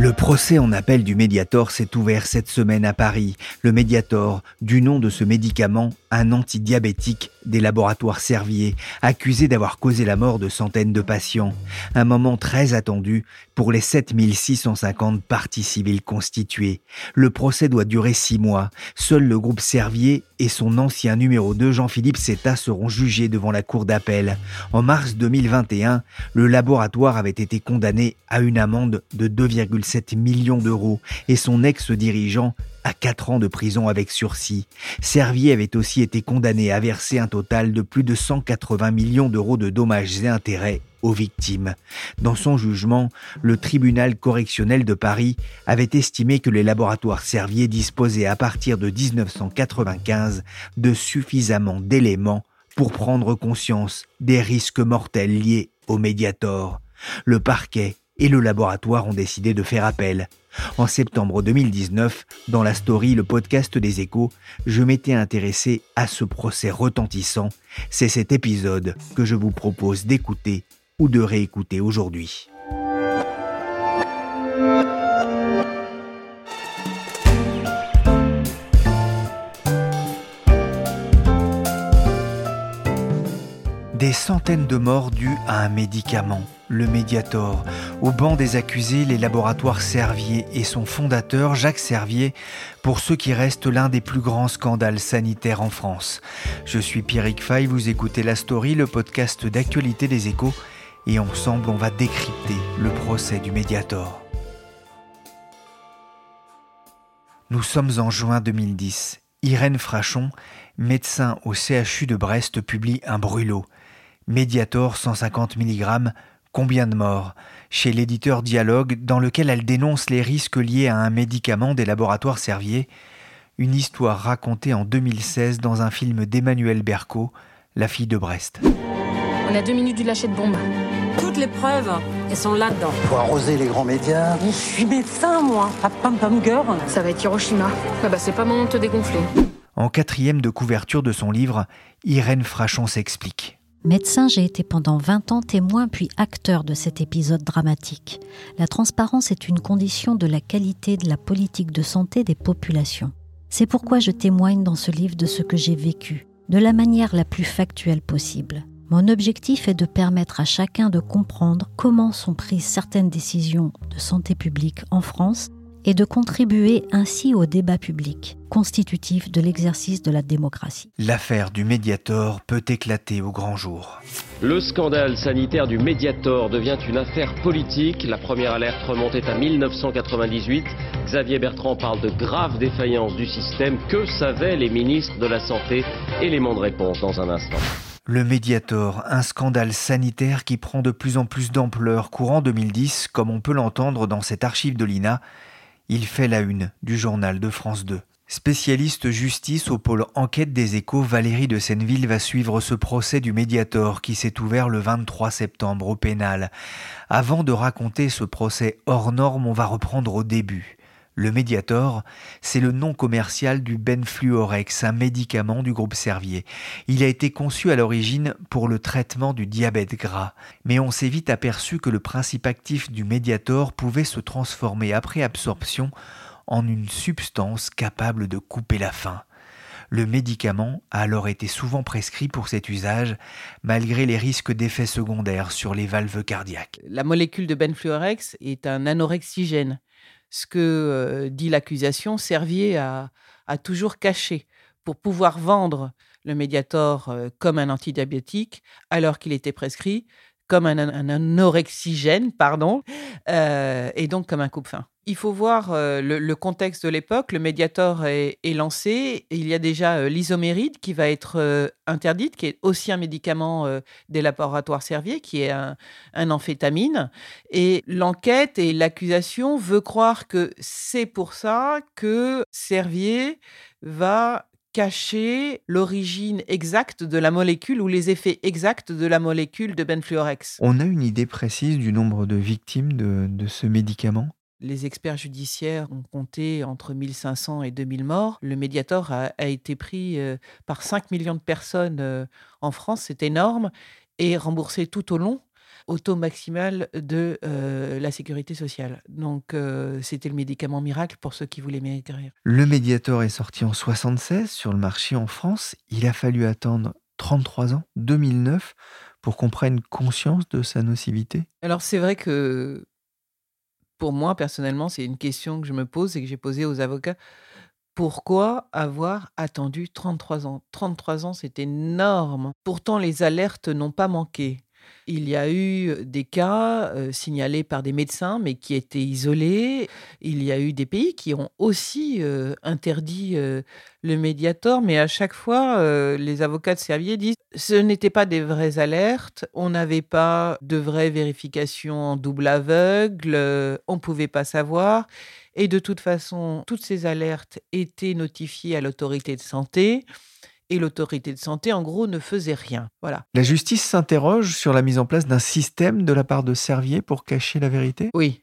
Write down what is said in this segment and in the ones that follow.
Le procès en appel du Mediator s'est ouvert cette semaine à Paris. Le Mediator, du nom de ce médicament, un antidiabétique des laboratoires Servier, accusé d'avoir causé la mort de centaines de patients. Un moment très attendu pour les 7650 parties civiles constituées. Le procès doit durer six mois. Seul le groupe Servier et son ancien numéro 2 Jean-Philippe Seta seront jugés devant la cour d'appel. En mars 2021, le laboratoire avait été condamné à une amende de 2,7 millions d'euros et son ex-dirigeant à 4 ans de prison avec sursis. Servier avait aussi été condamné à verser un total de plus de 180 millions d'euros de dommages et intérêts aux victimes. Dans son jugement, le tribunal correctionnel de Paris avait estimé que les laboratoires Servier disposaient à partir de 1995 de suffisamment d'éléments pour prendre conscience des risques mortels liés au Mediator. Le parquet et le laboratoire ont décidé de faire appel. En septembre 2019, dans la story Le podcast des échos, je m'étais intéressé à ce procès retentissant. C'est cet épisode que je vous propose d'écouter ou de réécouter aujourd'hui. Des centaines de morts dues à un médicament, le Mediator. Au banc des accusés, les laboratoires Servier et son fondateur, Jacques Servier, pour ce qui reste l'un des plus grands scandales sanitaires en France. Je suis Pierrick Fay, vous écoutez La Story, le podcast d'actualité des échos, et ensemble on va décrypter le procès du Mediator. Nous sommes en juin 2010. Irène Frachon, médecin au CHU de Brest, publie un brûlot. Mediator 150 mg, combien de morts? Chez l'éditeur Dialogue, dans lequel elle dénonce les risques liés à un médicament des laboratoires Servier, une histoire racontée en 2016 dans un film d'Emmanuel Berco, La fille de Brest. On a deux minutes du lâcher de bombe. Toutes les preuves, elles sont là-dedans. Faut arroser les grands médias. Je suis médecin, moi. Pas pam pam girl. Ça va être Hiroshima. Ah bah c'est pas moment de te dégonfler. En quatrième de couverture de son livre, Irène Frachon s'explique. Médecin, j'ai été pendant 20 ans témoin puis acteur de cet épisode dramatique. La transparence est une condition de la qualité de la politique de santé des populations. C'est pourquoi je témoigne dans ce livre de ce que j'ai vécu, de la manière la plus factuelle possible. Mon objectif est de permettre à chacun de comprendre comment sont prises certaines décisions de santé publique en France et de contribuer ainsi au débat public, constitutif de l'exercice de la démocratie. L'affaire du Mediator peut éclater au grand jour. Le scandale sanitaire du Mediator devient une affaire politique. La première alerte remontait à 1998. Xavier Bertrand parle de graves défaillances du système. Que savaient les ministres de la Santé? Élément de réponse dans un instant. Le Mediator, un scandale sanitaire qui prend de plus en plus d'ampleur courant 2010, comme on peut l'entendre dans cette archive de l'INA. Il fait la une du journal de France 2. Spécialiste justice au pôle enquête des échos, Valérie de Senneville va suivre ce procès du Mediator qui s'est ouvert le 23 septembre au pénal. Avant de raconter ce procès hors norme, on va reprendre au début. Le Mediator, c'est le nom commercial du Benfluorex, un médicament du groupe Servier. Il a été conçu à l'origine pour le traitement du diabète gras, mais on s'est vite aperçu que le principe actif du Mediator pouvait se transformer après absorption en une substance capable de couper la faim. Le médicament a alors été souvent prescrit pour cet usage, malgré les risques d'effets secondaires sur les valves cardiaques. La molécule de Benfluorex est un anorexigène ce que euh, dit l'accusation, Servier a, toujours caché pour pouvoir vendre le Mediator euh, comme un antidiabétique alors qu'il était prescrit comme un, un, un anorexigène, pardon, euh, et donc comme un coupe-faim. Il faut voir euh, le, contexte de l'époque. Le Mediator est, lancé. il y a déjà euh, l'isoméride qui va être euh, interdite, qui est aussi un médicament des laboratoires Servier, qui est un, un amphétamine. Et l'enquête et l'accusation veut croire que c'est pour ça que Servier va cacher l'origine exacte de la molécule ou les effets exacts de la molécule de benfluorex. On a une idée précise du nombre de victimes de, ce médicament? Les experts judiciaires ont compté entre 1500 et 2000 morts. Le Mediator a, été pris euh, par 5 millions de personnes euh, en France, c'est énorme, et remboursé tout au long au taux maximal de euh, la sécurité sociale. Donc, euh, c'était le médicament miracle pour ceux qui voulaient maigrir. Le Mediator est sorti en 76 sur le marché en France. Il a fallu attendre 33 ans, 2009, pour qu'on prenne conscience de sa nocivité. Alors, c'est vrai que pour moi, personnellement, c'est une question que je me pose et que j'ai posée aux avocats. Pourquoi avoir attendu 33 ans? 33 ans, c'est énorme. Pourtant, les alertes n'ont pas manqué. Il y a eu des cas signalés par des médecins, mais qui étaient isolés. Il y a eu des pays qui ont aussi interdit le médiator, mais à chaque fois, les avocats de Servier disent ce n'était pas des vraies alertes, on n'avait pas de vraies vérifications en double aveugle, on ne pouvait pas savoir. Et de toute façon, toutes ces alertes étaient notifiées à l'autorité de santé et l'autorité de santé, en gros, ne faisait rien. Voilà. La justice s'interroge sur la mise en place d'un système de la part de Servier pour cacher la vérité? Oui.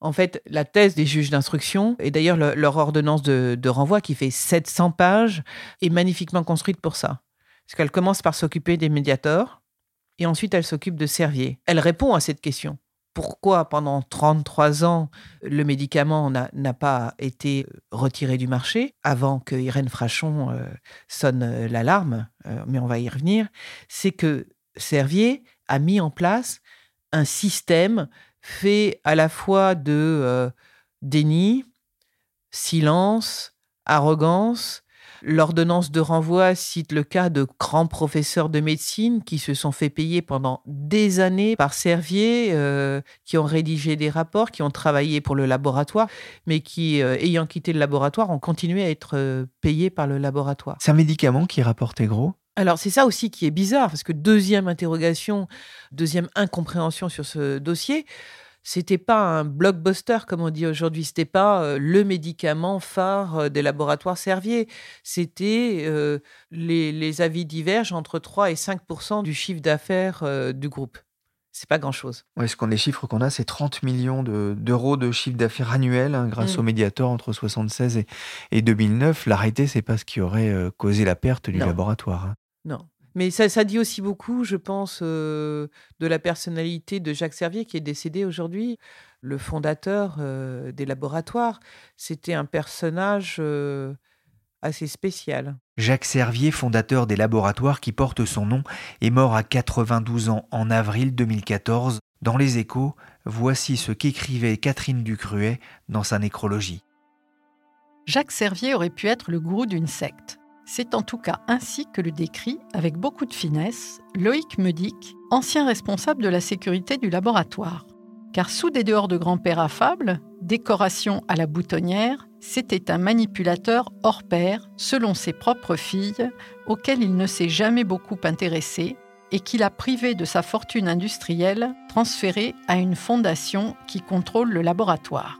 En fait, la thèse des juges d'instruction, et d'ailleurs leur ordonnance de, de, renvoi qui fait 700 pages, est magnifiquement construite pour ça. Parce qu'elle commence par s'occuper des médiateurs, et ensuite elle s'occupe de Servier. Elle répond à cette question pourquoi pendant 33 ans le médicament n'a pas été retiré du marché avant que Irène Frachon euh, sonne euh, l'alarme, euh, mais on va y revenir, c'est que Servier a mis en place un système fait à la fois de déni, silence, arrogance, L'ordonnance de renvoi cite le cas de grands professeurs de médecine qui se sont fait payer pendant des années par Servier, euh, qui ont rédigé des rapports, qui ont travaillé pour le laboratoire, mais qui, euh, ayant quitté le laboratoire, ont continué à être euh, payés par le laboratoire. C'est un médicament qui rapportait gros? Alors c'est ça aussi qui est bizarre, parce que deuxième interrogation, deuxième incompréhension sur ce dossier, c'était pas un blockbuster comme on dit aujourd'hui, c'était pas le médicament phare des laboratoires Servier, c'était les, avis divergent entre 3 et 5 du chiffre d'affaires du groupe. C'est pas grand-chose. Ouais, ce qu'on les chiffres qu'on a, c'est 30 millions d'euros de, chiffre d'affaires annuel hein, grâce mmh. au Mediator entre 76 et, 2009. L'arrêté, c'est pas ce qui aurait causé la perte du laboratoire. Hein. Non. Mais ça, dit aussi beaucoup, je pense, de la personnalité de Jacques Servier, qui est décédé aujourd'hui. Le fondateur des laboratoires, c'était un personnage assez spécial. Jacques Servier, fondateur des laboratoires qui portent son nom, est mort à 92 ans en avril 2014. Dans Les Échos, voici ce qu'écrivait Catherine Ducruet dans sa nécrologie. Jacques Servier aurait pu être le gourou d'une secte. C'est en tout cas ainsi que le décrit, avec beaucoup de finesse, Loïc Medic, ancien responsable de la sécurité du laboratoire. Car sous des dehors de grand-père affable, décoration à la boutonnière, c'était un manipulateur hors pair, selon ses propres filles, auquel il ne s'est jamais beaucoup intéressé et qu'il a privé de sa fortune industrielle transférée à une fondation qui contrôle le laboratoire.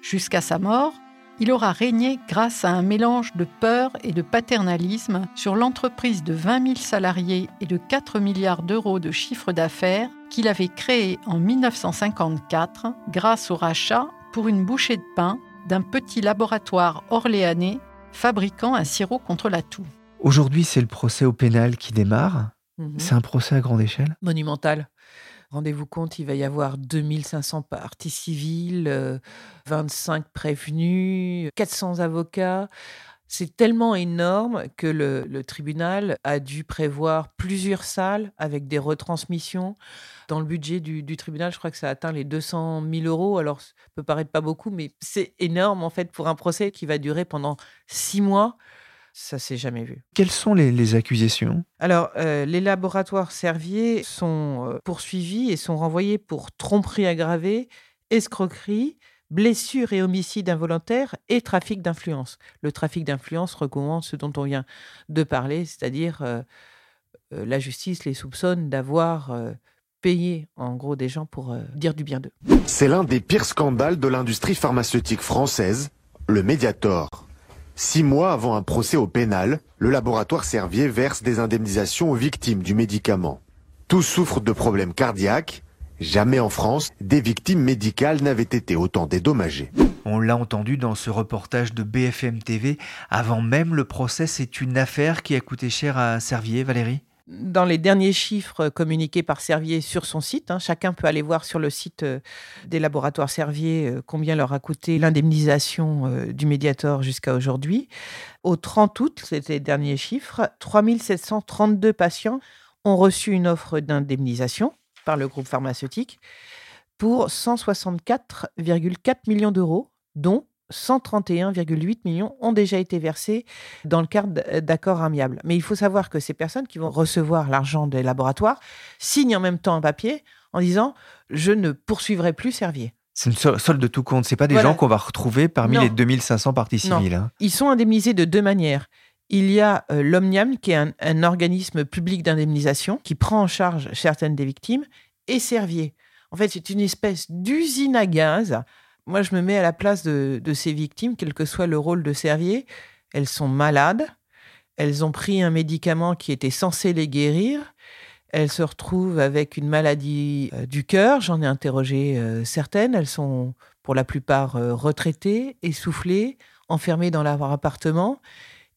Jusqu'à sa mort, il aura régné grâce à un mélange de peur et de paternalisme sur l'entreprise de 20 000 salariés et de 4 milliards d'euros de chiffre d'affaires qu'il avait créée en 1954 grâce au rachat pour une bouchée de pain d'un petit laboratoire orléanais fabriquant un sirop contre la toux. Aujourd'hui, c'est le procès au pénal qui démarre. Mhm. C'est un procès à grande échelle? Monumental. Rendez-vous compte, il va y avoir 2500 parties civiles, 25 prévenus, 400 avocats. C'est tellement énorme que le, tribunal a dû prévoir plusieurs salles avec des retransmissions. Dans le budget du, tribunal, je crois que ça atteint les 200 000 euros. Alors, ça peut paraître pas beaucoup, mais c'est énorme en fait pour un procès qui va durer pendant six mois. Ça s'est jamais vu. Quelles sont les, accusations? Alors, euh, les laboratoires Servier sont euh, poursuivis et sont renvoyés pour tromperie aggravée, escroquerie, blessure et homicide involontaire et trafic d'influence. Le trafic d'influence recommande ce dont on vient de parler, c'est-à-dire euh, euh, la justice les soupçonne d'avoir euh, payé en gros des gens pour dire du bien d'eux. C'est l'un des pires scandales de l'industrie pharmaceutique française, le Mediator. Six mois avant un procès au pénal, le laboratoire Servier verse des indemnisations aux victimes du médicament. Tous souffrent de problèmes cardiaques, Jamais en France, des victimes médicales n'avaient été autant dédommagées. On l'a entendu dans ce reportage de BFM TV. Avant même le procès, c'est une affaire qui a coûté cher à Servier, Valérie? Dans les derniers chiffres communiqués par Servier sur son site, hein, chacun peut aller voir sur le site euh, des laboratoires Servier euh, combien leur a coûté l'indemnisation euh, du médiator jusqu'à aujourd'hui. Au 30 août, c'était les derniers chiffres, 3732 patients ont reçu une offre d'indemnisation par le groupe pharmaceutique pour 164,4 millions d'euros, dont 131,8 millions ont déjà été versés dans le cadre d'accords amiables. Mais il faut savoir que ces personnes qui vont recevoir l'argent des laboratoires signent en même temps un papier en disant je ne poursuivrai plus Servier. C'est une solde de tout compte. C'est pas des gens qu'on va retrouver parmi les 2500 parties civiles. Hein. Ils sont indemnisés de deux manières il y a euh, l'Omniam, qui est un, organisme public d'indemnisation qui prend en charge certaines des victimes, et Servier. En fait, c'est une espèce d'usine à gaz. Moi, je me mets à la place de, ces victimes, quel que soit le rôle de Servier. Elles sont malades, elles ont pris un médicament qui était censé les guérir, elles se retrouvent avec une maladie euh, du cœur, j'en ai interrogé euh, certaines, elles sont pour la plupart retraitées, essoufflées, enfermées dans leur appartement.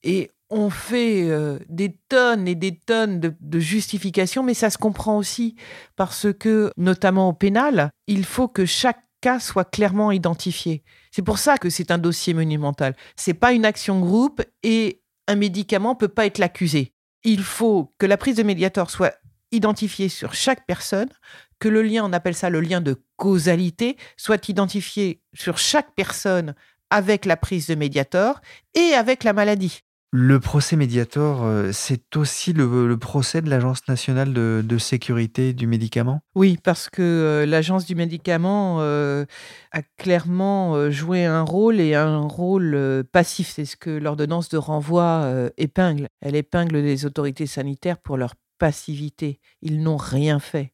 Et on fait euh, des tonnes et des tonnes de, justifications, mais ça se comprend aussi parce que, notamment au pénal, il faut que chaque cas soit clairement identifié. C'est pour ça que c'est un dossier monumental. C'est pas une action groupe et un médicament peut pas être l'accusé. Il faut que la prise de médiator soit identifiée sur chaque personne, que le lien, on appelle ça le lien de causalité, soit identifié sur chaque personne avec la prise de médiator et avec la maladie. Le procès Mediator, euh, c'est aussi le, procès de l'Agence nationale de, sécurité du médicament? Oui, parce que euh, l'Agence du médicament euh, a clairement joué un rôle et un rôle passif. C'est ce que l'ordonnance de renvoi épingle. Elle épingle les autorités sanitaires pour leur passivité. Ils n'ont rien fait.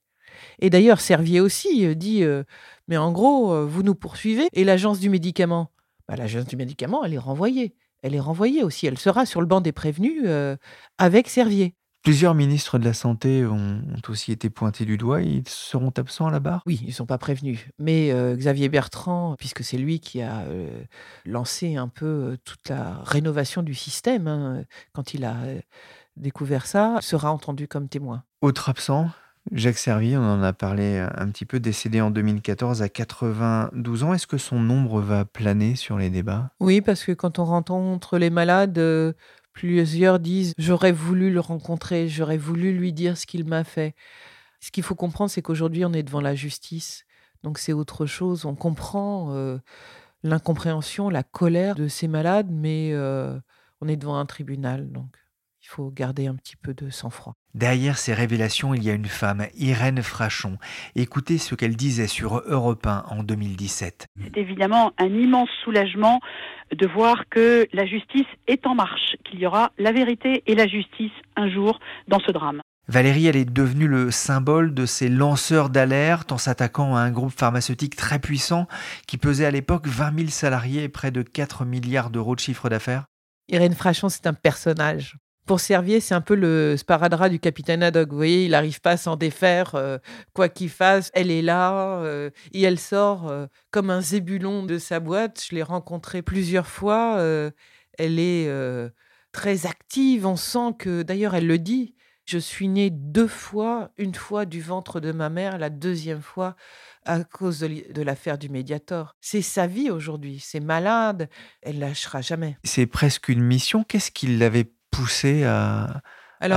Et d'ailleurs, Servier aussi dit, mais en gros, vous nous poursuivez et l'Agence du médicament? Bah, L'Agence du médicament, elle est renvoyée elle est renvoyée aussi. Elle sera sur le banc des prévenus euh, avec Servier. Plusieurs ministres de la Santé ont, aussi été pointés du doigt. Ils seront absents à la barre? Oui, ils ne sont pas prévenus. Mais euh, Xavier Bertrand, puisque c'est lui qui a euh, lancé un peu toute la rénovation du système, hein, quand il a découvert ça, sera entendu comme témoin. Autre absent? Jacques Servier, on en a parlé un petit peu, décédé en 2014 à 92 ans. Est-ce que son nombre va planer sur les débats? Oui, parce que quand on rencontre les malades, euh, plusieurs disent J'aurais voulu le rencontrer, j'aurais voulu lui dire ce qu'il m'a fait. Ce qu'il faut comprendre, c'est qu'aujourd'hui, on est devant la justice. Donc c'est autre chose. On comprend euh, l'incompréhension, la colère de ces malades, mais euh, on est devant un tribunal. Donc faut garder un petit peu de sang-froid. Derrière ces révélations, il y a une femme, Irène Frachon. Écoutez ce qu'elle disait sur Europe 1 en 2017. C'est évidemment un immense soulagement de voir que la justice est en marche, qu'il y aura la vérité et la justice un jour dans ce drame. Valérie, elle est devenue le symbole de ces lanceurs d'alerte en s'attaquant à un groupe pharmaceutique très puissant qui pesait à l'époque 20 000 salariés et près de 4 milliards d'euros de chiffre d'affaires. Irène Frachon, c'est un personnage pour Servier, c'est un peu le sparadrap du capitaine Haddock. Vous voyez, il n'arrive pas à s'en défaire, euh, quoi qu'il fasse. Elle est là euh, et elle sort euh, comme un zébulon de sa boîte. Je l'ai rencontrée plusieurs fois. elle est très active. On sent que, d'ailleurs, elle le dit. Je suis née deux fois, une fois du ventre de ma mère, la deuxième fois à cause de l'affaire du Mediator. C'est sa vie aujourd'hui. C'est malade. Elle lâchera jamais. C'est presque une mission. Qu'est-ce qui l'avait poussé à,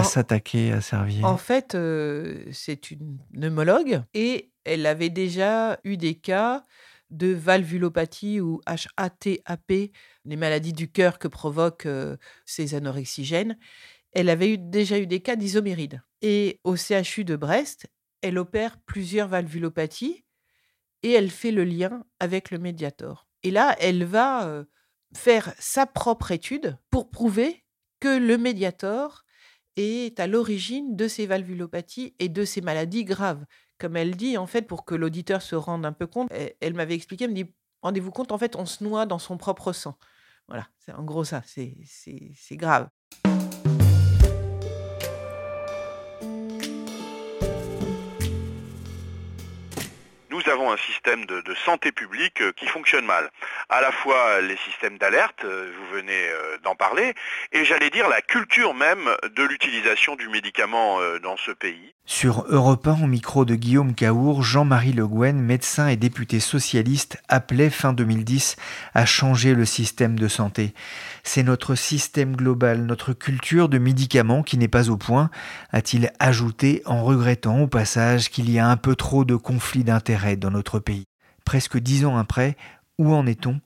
s'attaquer à Servier En fait, euh, c'est une pneumologue et elle avait déjà eu des cas de valvulopathie ou HATAP, les maladies du cœur que provoquent euh, ces anorexigènes. Elle avait eu, déjà eu des cas d'isoméride. Et au CHU de Brest, elle opère plusieurs valvulopathies et elle fait le lien avec le médiator. Et là, elle va euh, faire sa propre étude pour prouver que le médiator est à l'origine de ces valvulopathies et de ces maladies graves. Comme elle dit, en fait, pour que l'auditeur se rende un peu compte, elle, m'avait expliqué, elle me dit, rendez-vous compte, en fait, on se noie dans son propre sang. Voilà, c'est en gros ça, c'est grave. Nous avons un système de, santé publique euh, qui fonctionne mal. À la fois les systèmes d'alerte, euh, vous venez euh, d'en parler, et j'allais dire la culture même de l'utilisation du médicament dans ce pays. Sur Europe 1, au micro de Guillaume Caour, Jean-Marie Le Guen, médecin et député socialiste, appelait fin 2010 à changer le système de santé. C'est notre système global, notre culture de médicaments qui n'est pas au point, a-t-il ajouté en regrettant au passage qu'il y a un peu trop de conflits d'intérêts dans notre pays. Presque dix ans après, où en est-on?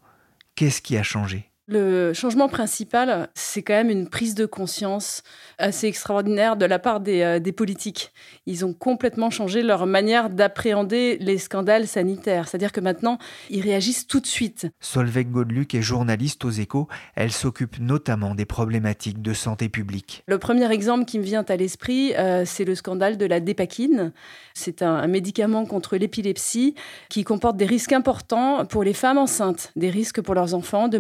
Qu'est-ce qui a changé? Le changement principal, c'est quand même une prise de conscience assez extraordinaire de la part des, euh, politiques. Ils ont complètement changé leur manière d'appréhender les scandales sanitaires. C'est-à-dire que maintenant, ils réagissent tout de suite. Solveig Godluc est journaliste aux échos. Elle s'occupe notamment des problématiques de santé publique. Le premier exemple qui me vient à l'esprit, euh, c'est le scandale de la dépakine. C'est un, médicament contre l'épilepsie qui comporte des risques importants pour les femmes enceintes, des risques pour leurs enfants de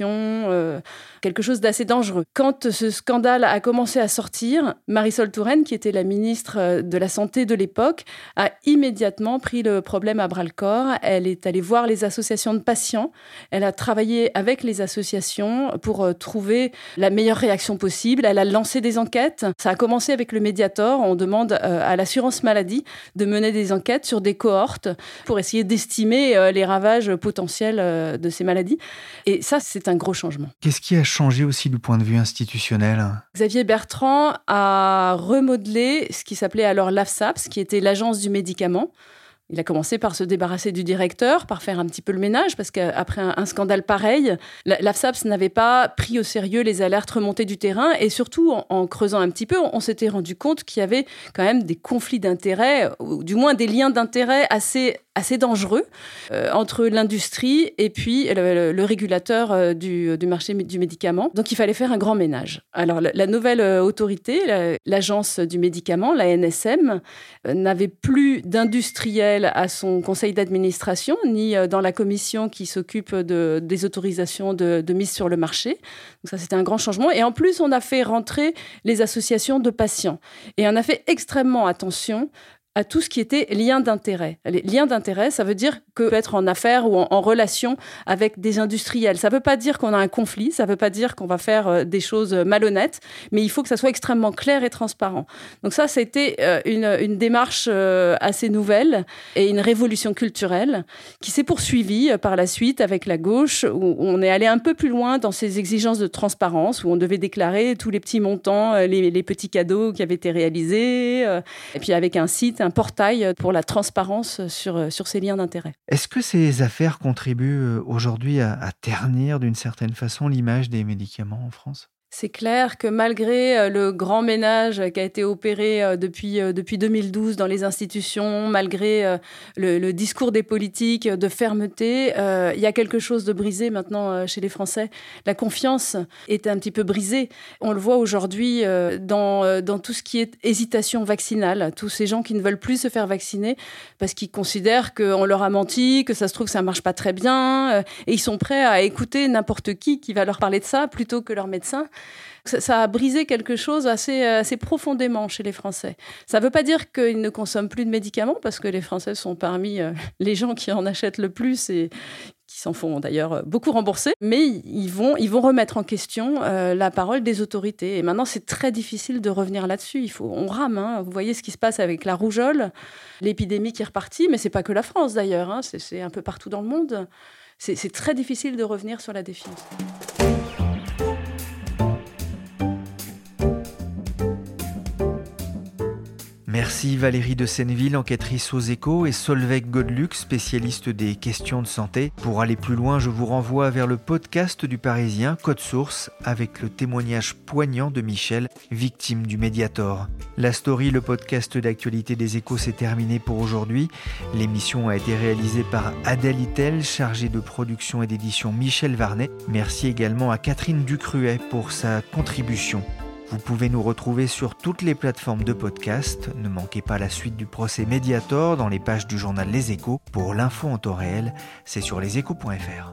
euh, quelque chose d'assez dangereux. Quand ce scandale a commencé à sortir, Marisol Touraine, qui était la ministre euh, de la Santé de l'époque, a immédiatement pris le problème à bras-le-corps. Elle est allée voir les associations de patients. Elle a travaillé avec les associations pour euh, trouver la meilleure réaction possible. Elle a lancé des enquêtes. Ça a commencé avec le Mediator. On demande à l'assurance maladie de mener des enquêtes sur des cohortes pour essayer d'estimer les ravages potentiels de ces maladies. Et ça, c'est un gros changement. Qu'est-ce qui a changé aussi du point de vue institutionnel? Xavier Bertrand a remodelé ce qui s'appelait alors l'AFSAPS, qui était l'agence du médicament. Il a commencé par se débarrasser du directeur, par faire un petit peu le ménage, parce qu'après un, scandale pareil, l'AFSAPS n'avait pas pris au sérieux les alertes remontées du terrain, et surtout, en, creusant un petit peu, on, s'était rendu compte qu'il y avait quand même des conflits d'intérêts, ou du moins des liens d'intérêts assez assez dangereux euh, entre l'industrie et puis le, régulateur euh, du, marché du médicament. Donc il fallait faire un grand ménage. Alors la, nouvelle euh, autorité, l'agence du médicament, la NSM, n'avait plus d'industriels à son conseil d'administration ni dans la commission qui s'occupe de, des autorisations de, mise sur le marché. Donc ça c'était un grand changement. Et en plus on a fait rentrer les associations de patients et on a fait extrêmement attention à tout ce qui était lien d'intérêt. Les liens d'intérêt, ça veut dire que peut être en affaires ou en, relation avec des industriels. Ça ne veut pas dire qu'on a un conflit, ça ne veut pas dire qu'on va faire euh, des choses malhonnêtes, mais il faut que ça soit extrêmement clair et transparent. Donc ça, c'était euh, une, une, démarche euh, assez nouvelle et une révolution culturelle qui s'est poursuivie par la suite avec la gauche, où on est allé un peu plus loin dans ces exigences de transparence, où on devait déclarer tous les petits montants, les petits cadeaux qui avaient été réalisés, et puis avec un site un portail pour la transparence sur, sur ces liens d'intérêt. Est-ce que ces affaires contribuent euh, aujourd'hui à ternir d'une certaine façon l'image des médicaments en France? C'est clair que malgré euh, le grand ménage qui a été opéré euh, depuis, euh, depuis 2012 dans les institutions, malgré le, discours des politiques de fermeté, il y a quelque chose de brisé maintenant chez les Français. La confiance est un petit peu brisée. On le voit aujourd'hui dans, dans tout ce qui est hésitation vaccinale. Tous ces gens qui ne veulent plus se faire vacciner parce qu'ils considèrent qu'on leur a menti, que ça se trouve que ça marche pas très bien, et ils sont prêts à écouter n'importe qui qui va leur parler de ça plutôt que leur médecin. Ça, a brisé quelque chose assez, assez profondément chez les Français. Ça ne veut pas dire qu'ils ne consomment plus de médicaments, parce que les Français sont parmi euh, les gens qui en achètent le plus et qui s'en font d'ailleurs beaucoup rembourser, mais ils vont, ils vont remettre en question euh, la parole des autorités. Et maintenant, c'est très difficile de revenir là-dessus. Il faut, on rame. Hein. Vous voyez ce qui se passe avec la rougeole, l'épidémie qui est repartie, mais c'est pas que la France d'ailleurs. Hein. C'est un peu partout dans le monde. C'est très difficile de revenir sur la défiance. Merci Valérie de Senneville, enquêtrice aux échos, et Solveig Godluc, spécialiste des questions de santé. Pour aller plus loin, je vous renvoie vers le podcast du Parisien Code Source avec le témoignage poignant de Michel, victime du Mediator. La story, le podcast d'actualité des échos, s'est terminé pour aujourd'hui. L'émission a été réalisée par Adèle Itel, chargée de production et d'édition Michel Varnet. Merci également à Catherine Ducruet pour sa contribution. Vous pouvez nous retrouver sur toutes les plateformes de podcast. Ne manquez pas la suite du procès Mediator dans les pages du journal Les Échos. Pour l'info en temps réel, c'est sur leséchos.fr.